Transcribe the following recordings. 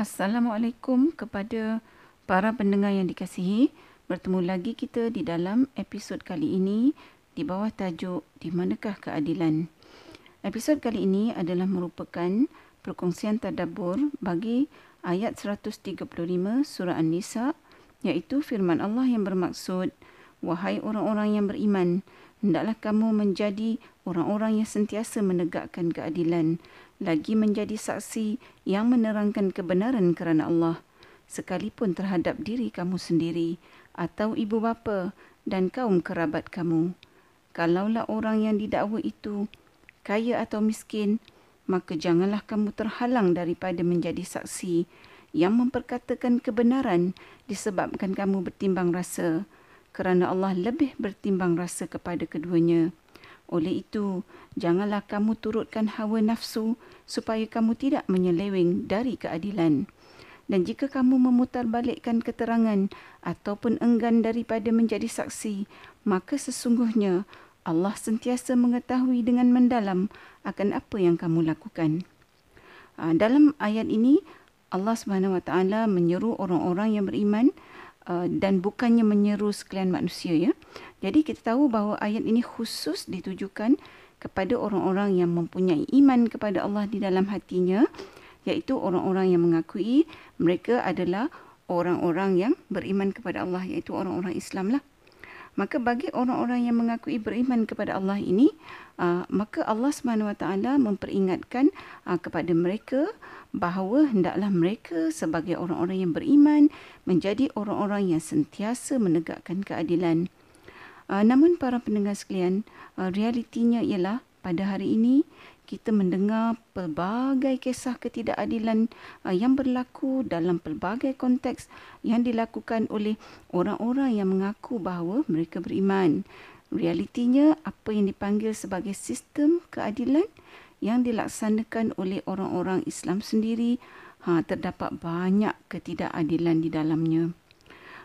Assalamualaikum kepada para pendengar yang dikasihi. Bertemu lagi kita di dalam episod kali ini di bawah tajuk Di Manakah Keadilan. Episod kali ini adalah merupakan perkongsian tadabbur bagi ayat 135 surah An-Nisa iaitu firman Allah yang bermaksud Wahai orang-orang yang beriman, hendaklah kamu menjadi orang-orang yang sentiasa menegakkan keadilan, lagi menjadi saksi yang menerangkan kebenaran kerana Allah, sekalipun terhadap diri kamu sendiri atau ibu bapa dan kaum kerabat kamu. Kalaulah orang yang didakwa itu kaya atau miskin, maka janganlah kamu terhalang daripada menjadi saksi yang memperkatakan kebenaran disebabkan kamu bertimbang rasa kerana Allah lebih bertimbang rasa kepada keduanya. Oleh itu, janganlah kamu turutkan hawa nafsu supaya kamu tidak menyeleweng dari keadilan. Dan jika kamu memutarbalikkan keterangan ataupun enggan daripada menjadi saksi, maka sesungguhnya Allah sentiasa mengetahui dengan mendalam akan apa yang kamu lakukan. Ah, dalam ayat ini, Allah Subhanahu Wa Taala menyeru orang-orang yang beriman Uh, dan bukannya menyeru sekalian manusia ya. Jadi kita tahu bahawa ayat ini khusus ditujukan kepada orang-orang yang mempunyai iman kepada Allah di dalam hatinya iaitu orang-orang yang mengakui mereka adalah orang-orang yang beriman kepada Allah iaitu orang-orang Islam lah. Maka bagi orang-orang yang mengakui beriman kepada Allah ini uh, maka Allah SWT memperingatkan uh, kepada mereka bahawa hendaklah mereka sebagai orang-orang yang beriman menjadi orang-orang yang sentiasa menegakkan keadilan. Uh, namun para pendengar sekalian, uh, realitinya ialah pada hari ini kita mendengar pelbagai kisah ketidakadilan uh, yang berlaku dalam pelbagai konteks yang dilakukan oleh orang-orang yang mengaku bahawa mereka beriman. Realitinya apa yang dipanggil sebagai sistem keadilan yang dilaksanakan oleh orang-orang Islam sendiri ha, terdapat banyak ketidakadilan di dalamnya.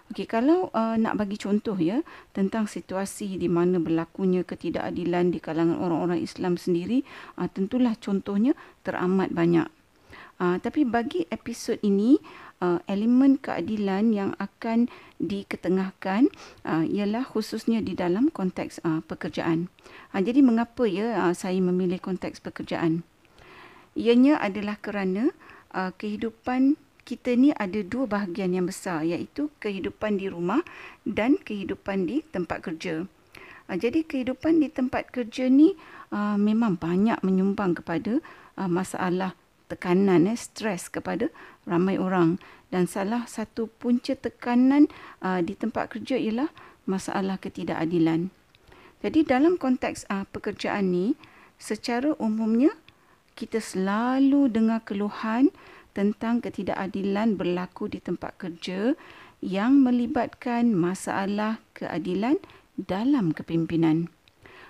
Okey, kalau uh, nak bagi contoh ya tentang situasi di mana berlakunya ketidakadilan di kalangan orang-orang Islam sendiri, uh, tentulah contohnya teramat banyak. Uh, tapi bagi episod ini, uh, elemen keadilan yang akan diketengahkan uh, ialah khususnya di dalam konteks uh, pekerjaan. Uh, jadi mengapa ya uh, saya memilih konteks pekerjaan? Ianya adalah kerana uh, kehidupan kita ni ada dua bahagian yang besar iaitu kehidupan di rumah dan kehidupan di tempat kerja. Uh, jadi kehidupan di tempat kerja ni uh, memang banyak menyumbang kepada uh, masalah tekanan eh, stres kepada ramai orang dan salah satu punca tekanan uh, di tempat kerja ialah masalah ketidakadilan. Jadi dalam konteks uh, pekerjaan ni secara umumnya kita selalu dengar keluhan tentang ketidakadilan berlaku di tempat kerja yang melibatkan masalah keadilan dalam kepimpinan.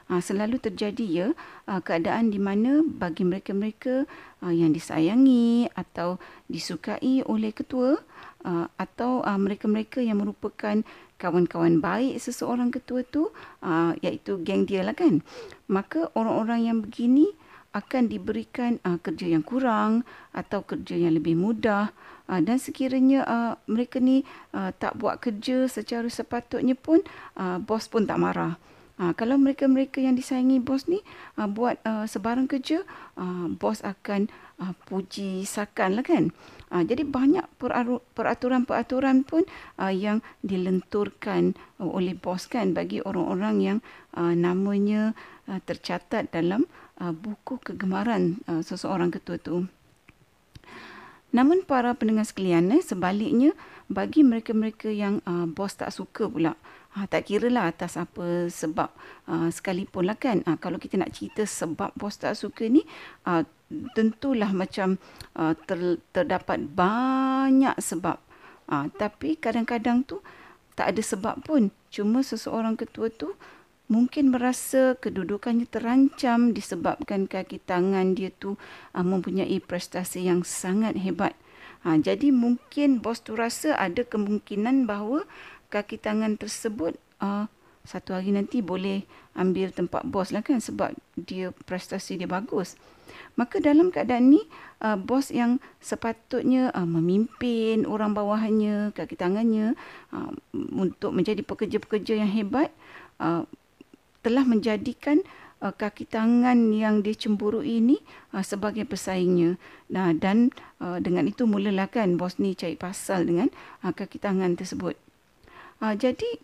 Uh, selalu terjadi ya uh, keadaan di mana bagi mereka-mereka uh, yang disayangi atau disukai oleh ketua atau mereka-mereka yang merupakan kawan-kawan baik seseorang ketua tu iaitu geng dia lah kan. Maka orang-orang yang begini akan diberikan uh, kerja yang kurang atau kerja yang lebih mudah. Uh, dan sekiranya uh, mereka ni uh, tak buat kerja secara sepatutnya pun uh, bos pun tak marah. Ha, kalau mereka-mereka yang disayangi bos ni uh, buat uh, sebarang kerja, uh, bos akan uh, puji sakan lah kan. Uh, jadi banyak peraturan-peraturan pun uh, yang dilenturkan uh, oleh bos kan? Bagi orang-orang yang uh, namanya uh, tercatat dalam uh, buku kegemaran uh, seseorang ketua tu. Namun para pendengar sekalian, eh, sebaliknya bagi mereka-mereka yang uh, bos tak suka pula, Ha, tak kira lah atas apa sebab uh, sekalipun lah kan. Uh, kalau kita nak cerita sebab bos tak suka ni, uh, tentulah macam uh, ter, terdapat banyak sebab. Uh, tapi kadang-kadang tu tak ada sebab pun. Cuma seseorang ketua tu mungkin merasa kedudukannya terancam disebabkan kaki tangan dia tu uh, mempunyai prestasi yang sangat hebat. Ha, jadi mungkin bos tu rasa ada kemungkinan bahawa kaki tangan tersebut uh, satu hari nanti boleh ambil tempat bos lah kan sebab dia prestasi dia bagus. Maka dalam keadaan ni uh, bos yang sepatutnya uh, memimpin orang bawahannya, kaki tangannya uh, untuk menjadi pekerja-pekerja yang hebat uh, telah menjadikan uh, kaki tangan yang dia cemburu ini uh, sebagai pesaingnya. Nah dan uh, dengan itu mulalah kan bos ni cari pasal dengan uh, kaki tangan tersebut. Uh, jadi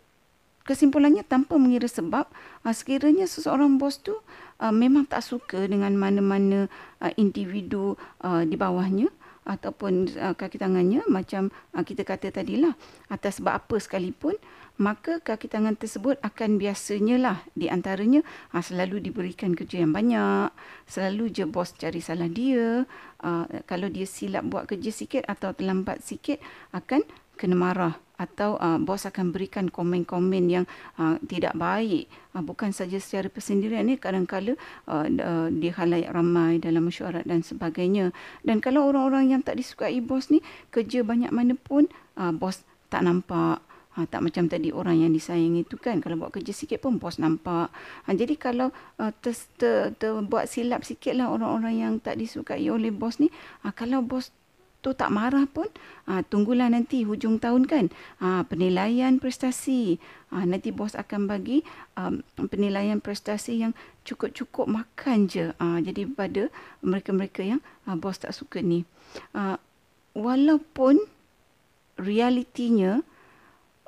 kesimpulannya tanpa mengira sebab uh, sekiranya seseorang bos tu uh, memang tak suka dengan mana-mana uh, individu uh, di bawahnya ataupun uh, kaki tangannya macam uh, kita kata tadilah atas sebab apa sekalipun maka kaki tangan tersebut akan biasanya lah di antaranya uh, selalu diberikan kerja yang banyak selalu je bos cari salah dia uh, kalau dia silap buat kerja sikit atau terlambat sikit akan kena marah atau uh, bos akan berikan komen-komen yang uh, tidak baik. Uh, bukan saja secara persendirian ni kadang-kala uh, uh, di halayak ramai dalam mesyuarat dan sebagainya. Dan kalau orang-orang yang tak disukai bos ni kerja banyak mana pun uh, bos tak nampak Ha, tak macam tadi orang yang disayangi itu kan kalau buat kerja sikit pun bos nampak. Ha, jadi kalau uh, ter, ter, ter, buat silap sikit lah orang-orang yang tak disukai oleh bos ni. Ha, kalau bos tu tak marah pun ha, tunggulah nanti hujung tahun kan ha, penilaian prestasi ha, nanti bos akan bagi um, penilaian prestasi yang cukup-cukup makan je ha, jadi pada mereka-mereka yang ha, bos tak suka ni ha, walaupun realitinya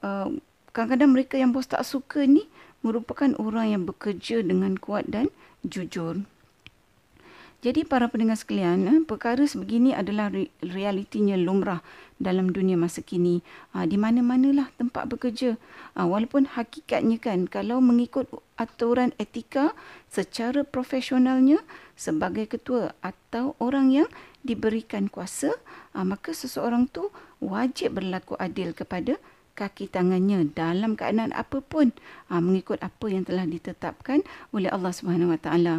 uh, kadang-kadang mereka yang bos tak suka ni merupakan orang yang bekerja dengan kuat dan jujur jadi para pendengar sekalian, eh, perkara sebegini adalah realitinya lumrah dalam dunia masa kini. Ha, di mana-manalah tempat bekerja. Ha, walaupun hakikatnya kan, kalau mengikut aturan etika secara profesionalnya sebagai ketua atau orang yang diberikan kuasa, ha, maka seseorang tu wajib berlaku adil kepada kaki tangannya dalam keadaan apapun ha, mengikut apa yang telah ditetapkan oleh Allah Subhanahu Wa Taala.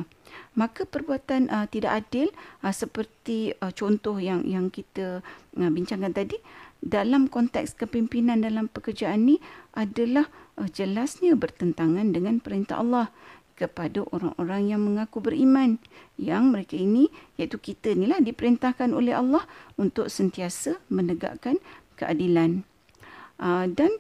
Maka perbuatan uh, tidak adil uh, seperti uh, contoh yang yang kita uh, bincangkan tadi dalam konteks kepimpinan dalam pekerjaan ini adalah uh, jelasnya bertentangan dengan perintah Allah kepada orang-orang yang mengaku beriman yang mereka ini iaitu kita inilah diperintahkan oleh Allah untuk sentiasa menegakkan keadilan. Uh, dan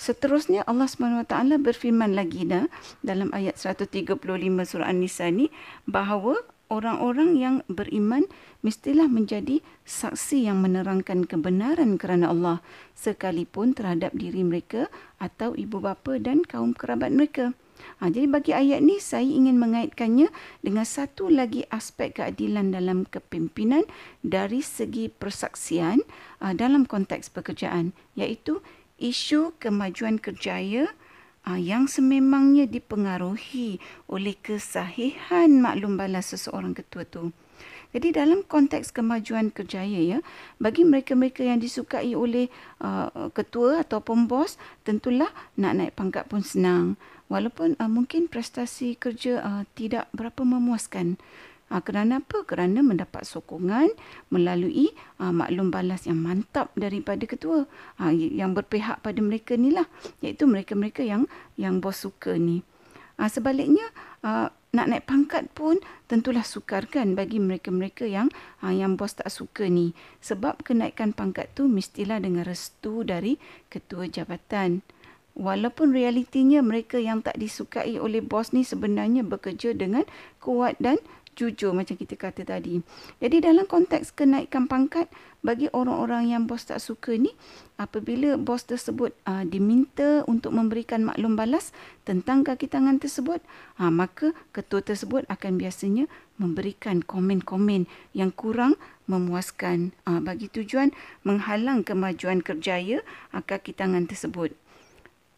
seterusnya Allah SWT berfirman lagi dah dalam ayat 135 surah An-Nisa ni bahawa orang-orang yang beriman mestilah menjadi saksi yang menerangkan kebenaran kerana Allah sekalipun terhadap diri mereka atau ibu bapa dan kaum kerabat mereka. Ha, jadi bagi ayat ni saya ingin mengaitkannya dengan satu lagi aspek keadilan dalam kepimpinan dari segi persaksian uh, dalam konteks pekerjaan iaitu isu kemajuan kerjaya uh, yang sememangnya dipengaruhi oleh kesahihan maklum balas seseorang ketua tu. Jadi dalam konteks kemajuan kerjaya ya, bagi mereka-mereka yang disukai oleh uh, ketua atau pembos, tentulah nak naik pangkat pun senang. Walaupun uh, mungkin prestasi kerja uh, tidak berapa memuaskan. Ha, kerana apa? Kerana mendapat sokongan melalui ha, maklum balas yang mantap daripada ketua ha, yang berpihak pada mereka ni lah. Iaitu mereka-mereka yang yang bos suka ni. Ha, sebaliknya, ha, nak naik pangkat pun tentulah sukar kan bagi mereka-mereka yang ha, yang bos tak suka ni. Sebab kenaikan pangkat tu mestilah dengan restu dari ketua jabatan. Walaupun realitinya mereka yang tak disukai oleh bos ni sebenarnya bekerja dengan kuat dan jujur macam kita kata tadi. Jadi dalam konteks kenaikan pangkat bagi orang-orang yang bos tak suka ni apabila bos tersebut uh, diminta untuk memberikan maklum balas tentang kaki tangan tersebut uh, maka ketua tersebut akan biasanya memberikan komen-komen yang kurang memuaskan uh, bagi tujuan menghalang kemajuan kerjaya uh, kaki tangan tersebut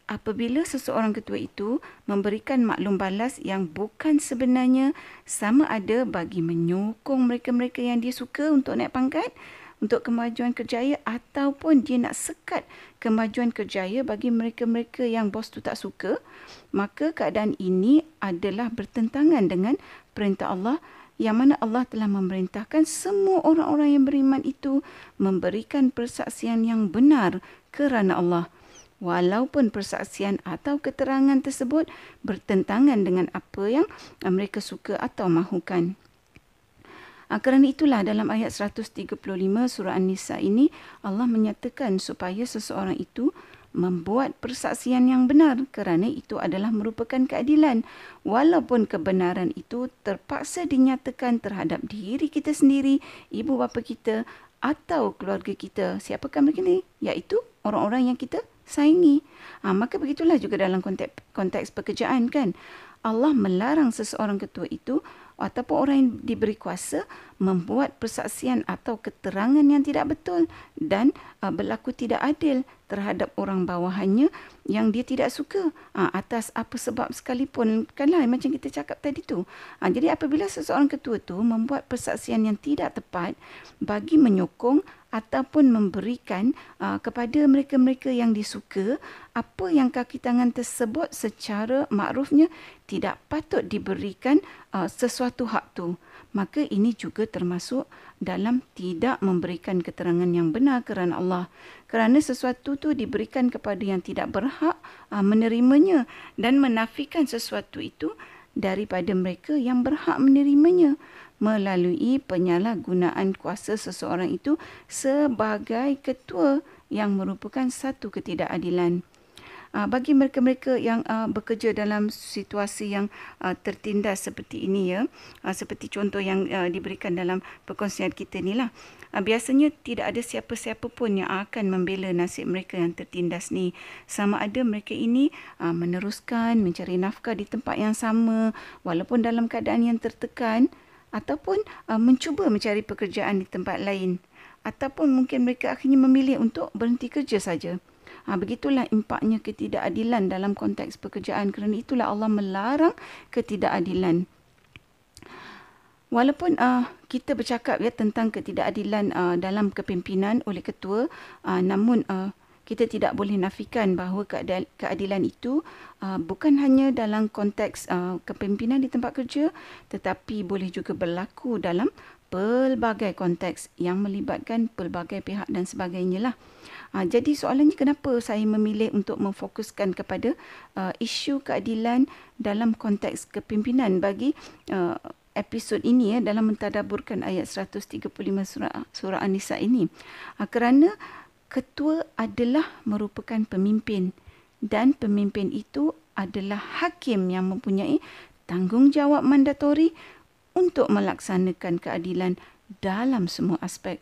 apabila seseorang ketua itu memberikan maklum balas yang bukan sebenarnya sama ada bagi menyokong mereka-mereka yang dia suka untuk naik pangkat untuk kemajuan kerjaya ataupun dia nak sekat kemajuan kerjaya bagi mereka-mereka yang bos tu tak suka maka keadaan ini adalah bertentangan dengan perintah Allah yang mana Allah telah memerintahkan semua orang-orang yang beriman itu memberikan persaksian yang benar kerana Allah walaupun persaksian atau keterangan tersebut bertentangan dengan apa yang mereka suka atau mahukan. Ha, kerana itulah dalam ayat 135 surah An-Nisa ini Allah menyatakan supaya seseorang itu membuat persaksian yang benar kerana itu adalah merupakan keadilan walaupun kebenaran itu terpaksa dinyatakan terhadap diri kita sendiri, ibu bapa kita atau keluarga kita. Siapakah mereka ni? Iaitu orang-orang yang kita saingi. Ha, maka begitulah juga dalam konteks, konteks pekerjaan kan. Allah melarang seseorang ketua itu ataupun orang yang diberi kuasa membuat persaksian atau keterangan yang tidak betul dan uh, berlaku tidak adil terhadap orang bawahannya yang dia tidak suka uh, atas apa sebab sekalipun kanlah macam kita cakap tadi tu uh, jadi apabila seseorang ketua tu membuat persaksian yang tidak tepat bagi menyokong ataupun memberikan uh, kepada mereka-mereka yang disuka apa yang kaki tangan tersebut secara makrufnya tidak patut diberikan uh, sesuatu hak tu. Maka ini juga termasuk dalam tidak memberikan keterangan yang benar kerana Allah. Kerana sesuatu tu diberikan kepada yang tidak berhak uh, menerimanya dan menafikan sesuatu itu daripada mereka yang berhak menerimanya melalui penyalahgunaan kuasa seseorang itu sebagai ketua yang merupakan satu ketidakadilan. Uh, bagi mereka-mereka yang uh, bekerja dalam situasi yang uh, tertindas seperti ini ya, uh, seperti contoh yang uh, diberikan dalam perkongsian kita ni lah. Biasanya tidak ada siapa-siapa pun yang akan membela nasib mereka yang tertindas ni. Sama ada mereka ini uh, meneruskan mencari nafkah di tempat yang sama walaupun dalam keadaan yang tertekan ataupun uh, mencuba mencari pekerjaan di tempat lain ataupun mungkin mereka akhirnya memilih untuk berhenti kerja saja. Ha, begitulah impaknya ketidakadilan dalam konteks pekerjaan kerana itulah Allah melarang ketidakadilan. Walaupun uh, kita bercakap ya tentang ketidakadilan uh, dalam kepimpinan oleh ketua, uh, namun uh, kita tidak boleh nafikan bahawa keadilan itu uh, bukan hanya dalam konteks uh, kepimpinan di tempat kerja tetapi boleh juga berlaku dalam pelbagai konteks yang melibatkan pelbagai pihak dan sebagainya lah. Uh, jadi soalannya kenapa saya memilih untuk memfokuskan kepada uh, isu keadilan dalam konteks kepimpinan bagi uh, episod ini ya dalam mentadaburkan ayat 135 surah surah An-Nisa ini. Uh, kerana ketua adalah merupakan pemimpin dan pemimpin itu adalah hakim yang mempunyai tanggungjawab mandatori untuk melaksanakan keadilan dalam semua aspek.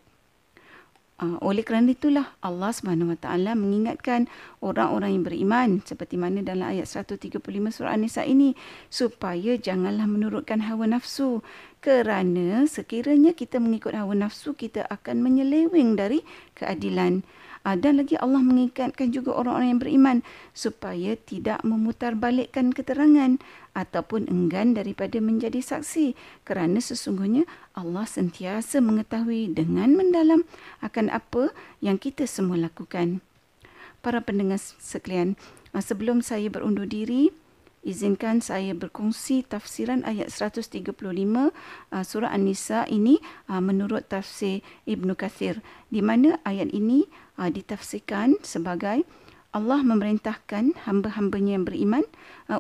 Uh, oleh kerana itulah Allah Subhanahu Wa Taala mengingatkan orang-orang yang beriman seperti mana dalam ayat 135 surah An-Nisa ini supaya janganlah menurutkan hawa nafsu kerana sekiranya kita mengikut hawa nafsu kita akan menyeleweng dari keadilan. Uh, dan lagi Allah mengingatkan juga orang-orang yang beriman supaya tidak memutarbalikkan keterangan ataupun enggan daripada menjadi saksi kerana sesungguhnya Allah sentiasa mengetahui dengan mendalam akan apa yang kita semua lakukan. Para pendengar sekalian, uh, sebelum saya berundur diri, izinkan saya berkongsi tafsiran ayat 135 uh, surah An-Nisa ini uh, menurut tafsir Ibn Kathir di mana ayat ini uh, ditafsirkan sebagai Allah memerintahkan hamba-hambanya yang beriman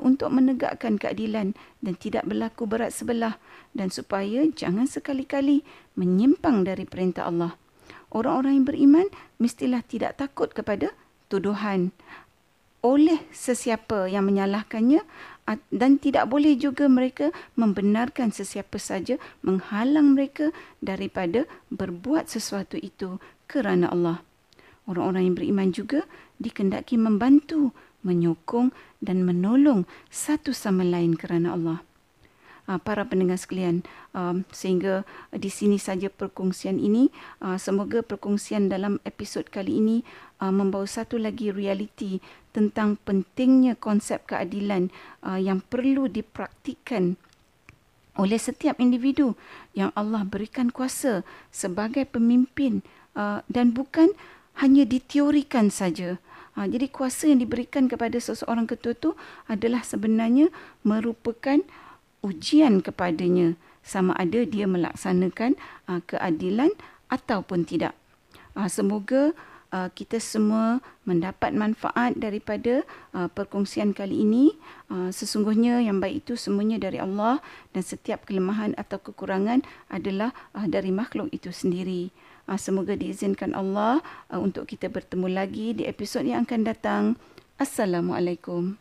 untuk menegakkan keadilan dan tidak berlaku berat sebelah dan supaya jangan sekali-kali menyimpang dari perintah Allah. Orang-orang yang beriman mestilah tidak takut kepada tuduhan oleh sesiapa yang menyalahkannya dan tidak boleh juga mereka membenarkan sesiapa saja menghalang mereka daripada berbuat sesuatu itu kerana Allah. Orang-orang yang beriman juga dikendaki membantu, menyokong dan menolong satu sama lain kerana Allah. Ah, para pendengar sekalian, sehingga di sini saja perkongsian ini. Semoga perkongsian dalam episod kali ini uh, membawa satu lagi realiti tentang pentingnya konsep keadilan uh, yang perlu dipraktikkan oleh setiap individu yang Allah berikan kuasa sebagai pemimpin uh, dan bukan hanya diteorikan saja. Ha, jadi kuasa yang diberikan kepada seseorang ketua itu adalah sebenarnya merupakan ujian kepadanya sama ada dia melaksanakan uh, keadilan ataupun tidak. Uh, semoga uh, kita semua mendapat manfaat daripada uh, perkongsian kali ini. Uh, sesungguhnya yang baik itu semuanya dari Allah dan setiap kelemahan atau kekurangan adalah uh, dari makhluk itu sendiri. Uh, semoga diizinkan Allah uh, untuk kita bertemu lagi di episod yang akan datang. Assalamualaikum.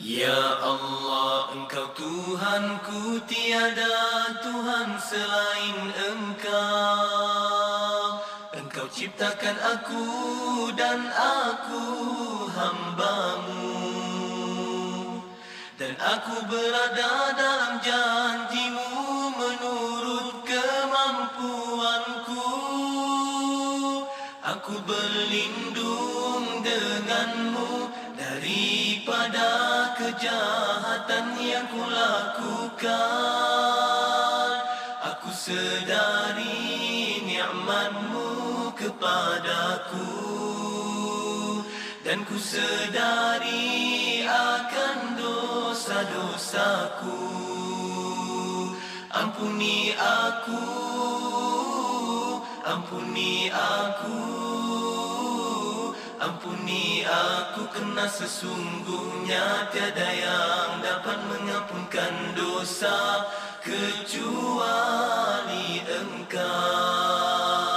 Ya Allah, Engkau Tuhanku, tiada Tuhan selain Engkau. Engkau ciptakan aku dan aku hambamu. Dan aku berada dalam janjimu kejahatan yang ku lakukan Aku sedari ni'matmu kepadaku. Dan ku sedari akan dosa-dosaku. Ampuni aku, ampuni aku Ampuni aku kena sesungguhnya tiada yang dapat mengampunkan dosa kecuali engkau.